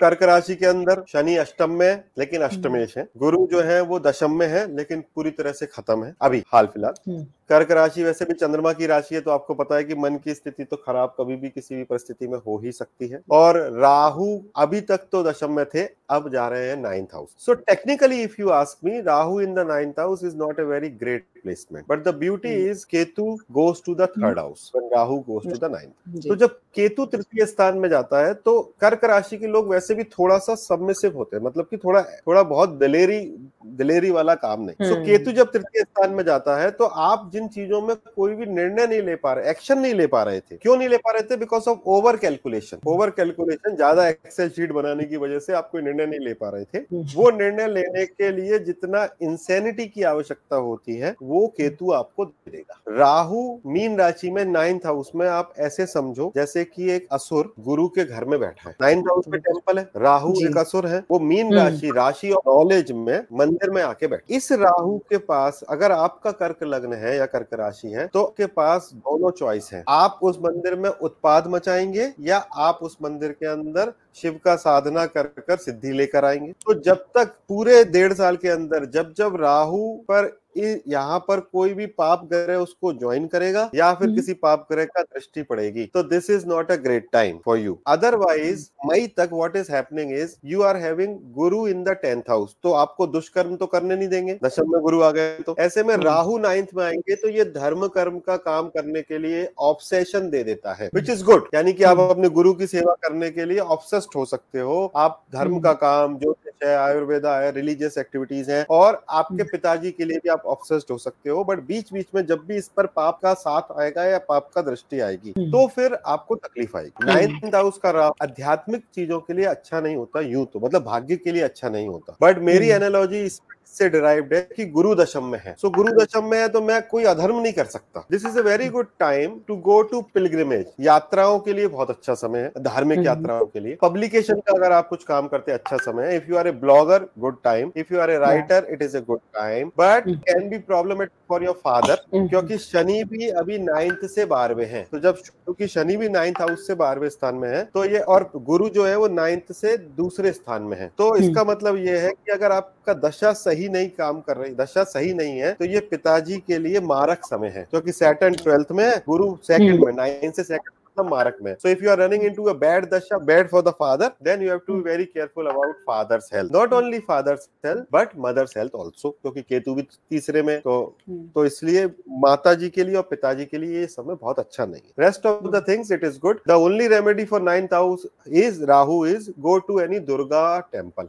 कर्क राशि के अंदर शनि अष्टम में लेकिन अष्टमेश है। गुरु जो है, वो दशम में है, लेकिन पूरी तरह से खत्म है। अभी, हाल फ़िलहाल। कर्क राशि वैसे भी चंद्रमा की राशि है तो आपको पता है कि मन की स्थिति तो खराब कभी भी किसी भी परिस्थिति में हो ही सकती है। और राहु अभी तक तो दशम में थे अब जा रहे हैं ninth house so technically if you ask me Rahu in the ninth house is not a very great placement but the beauty is Ketu goes to the third house Rahu goes to the ninth तो जब केतु तृतीय स्थान में जाता है तो कर्क राशि के लोग वैसे भी थोड़ा सा सबमिसिव होते हैं मतलब कि थोड़ा थोड़ा बहुत दिलेरी दिलेरी वाला काम नहीं। तो so, केतु जब तृतीय स्थान में जाता है तो आप जिन चीज़ों में कोई भी निर्णय नहीं ले पा रहे एक्शन नहीं ले पा रहे थे। क्यों नहीं ले पा रहे थे? Because of over calculation over calculation ज़्यादा एक्सेल शीट बनाने की वजह से आप कोई निर्णय नहीं ले पा रहे थे। वो निर्णय लेने के लिए जितना इंसेनिटी की आवश्यकता होती है वो केतु आपको दे देगा। राहु मीन राशि में नाइन्थ हाउस में आप ऐसे समझो जैसे कि एक असुर गुरु के घर में बैठा है। नाइन्थ हाउस में टेंपल है राहु एक असुर है वो मीन राशि राशि और नॉलेज में मंदिर में आके बैठ इस राहु के पास अगर आपका कर्क लग्न है या कर्क राशि है तो के पास दोनों चॉइस है। आप उस मंदिर में उत्पाद मचाएँगे या आप उस मंदिर के अंदर शिव का साधना कर कर सिद्धि लेकर आएँगे। तो जब तक पूरे डेढ़ साल के अंदर, जब जब राहु पर यहाँ पर कोई भी पाप ग्रह उसको ज्वाइन करेगा या फिर किसी पाप ग्रह का दृष्टि पड़ेगी। तो this is not a great time for you otherwise मई तक what is happening is you are having Guru in the tenth house तो आपको दुष्कर्म तो करने नहीं देंगे। दशम में गुरु आ गए तो। ऐसे में राहु नाइन्थ में आएँगे तो ये धर्म कर्म का काम करने के लिए ऑब्सेशन दे देता है विच इज़ गुड यानी कि आप अपने गुरु की सेवा करने के लिए ऑब्सेस्ड हो सकते हो। आप धर्म का काम ज्योतिष है आयुर्वेदा है रिलीजियस एक्टिविटीज़ है और आपके पिताजी के लिए भी आप ऑब्सेस्ड हो सकते हो बट बीच बीच में जब भी इस पर पाप का साथ आएगा या पाप का दृष्टि आएगी तो फिर आपको तकलीफ़ आएगी। नाइन्थ हाउस का राह आध्यात्मिक चीज़ों के लिए अच्छा नहीं होता यूँ तो मतलब भाग्य के लिए अच्छा नहीं होता। बट मेरी एनोलॉजी इस से डिराइव्ड है कि गुरु दशम में है। सो so, गुरु दशम में है तो मैं कोई अधर्म नहीं कर सकता। This is a very good time to go to pilgrimage यात्राओं के लिए बहुत अच्छा समय है धार्मिक यात्राओं के लिए। पब्लिकेशन का अगर आप कुछ काम करते हैं अच्छा समय है। If you are a blogger good time if you are a writer it is a good time but can be problematic for your father क्योंकि शनि भी अभी नाइन्थ से बारहवें हैं। तो जब क्योंकि शनि भी नाइन्थ हाउस से बारहवें स्थान में है तो ये और गुरु जो है वो नाइन्थ से दूसरे स्थान में है। तो इसका मतलब ये है कि अगर आपका दशा सही नहीं काम कर रही दशा सही नहीं है तो ये पिताजी के लिए मारक समय है क्योंकि सैटर्न ट्वेल्थ में गुरु सेकंड में नाइन्थ से सेकंड मारक में so if you are running into a bad dasha bad for the father then you have to be very careful about father's health not only father's health but mother's health also क्योंकि केतु भी तीसरे में तो तो इसलिए माता जी के लिए और पिताजी के लिए ये समय बहुत अच्छा नहीं है। Rest of the things it is good the only remedy for ninth house is Rahu is go to any Durga temple